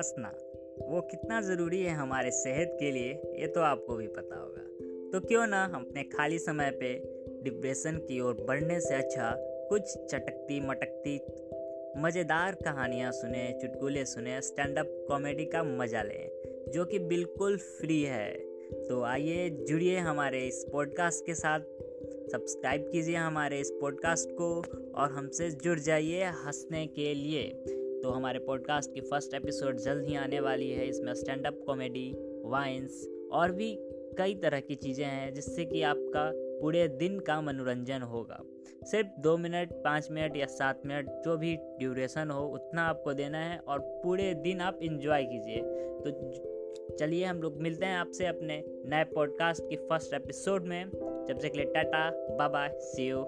हंसना, वो कितना ज़रूरी है हमारे सेहत के लिए, ये तो आपको भी पता होगा। तो क्यों ना हम अपने खाली समय पे डिप्रेशन की ओर बढ़ने से अच्छा कुछ चटकती मटकती, मज़ेदार कहानियाँ सुने, चुटकुले सुने स्टैंड अप कॉमेडी का मज़ा लें, जो कि बिल्कुल फ्री है। तो आइए जुड़िए हमारे इस पॉडकास्ट के साथ, सब्सक्राइब कीजिए हमारे इस पॉडकास्ट को और हमसे जुड़ जाइए हंसने के लिए। तो हमारे पॉडकास्ट की फ़र्स्ट एपिसोड जल्द ही आने वाली है। इसमें स्टैंड अप कॉमेडी वाइन्स और भी कई तरह की चीज़ें हैं, जिससे कि आपका पूरे दिन का मनोरंजन होगा। सिर्फ़ दो मिनट, पाँच मिनट या सात मिनट, जो भी ड्यूरेशन हो, उतना आपको देना है और पूरे दिन आप इंजॉय कीजिए। तो चलिए हम लोग मिलते हैं आपसे अपने नए पॉडकास्ट की फ़र्स्ट एपिसोड में। जब से के लिए tata bye bye see you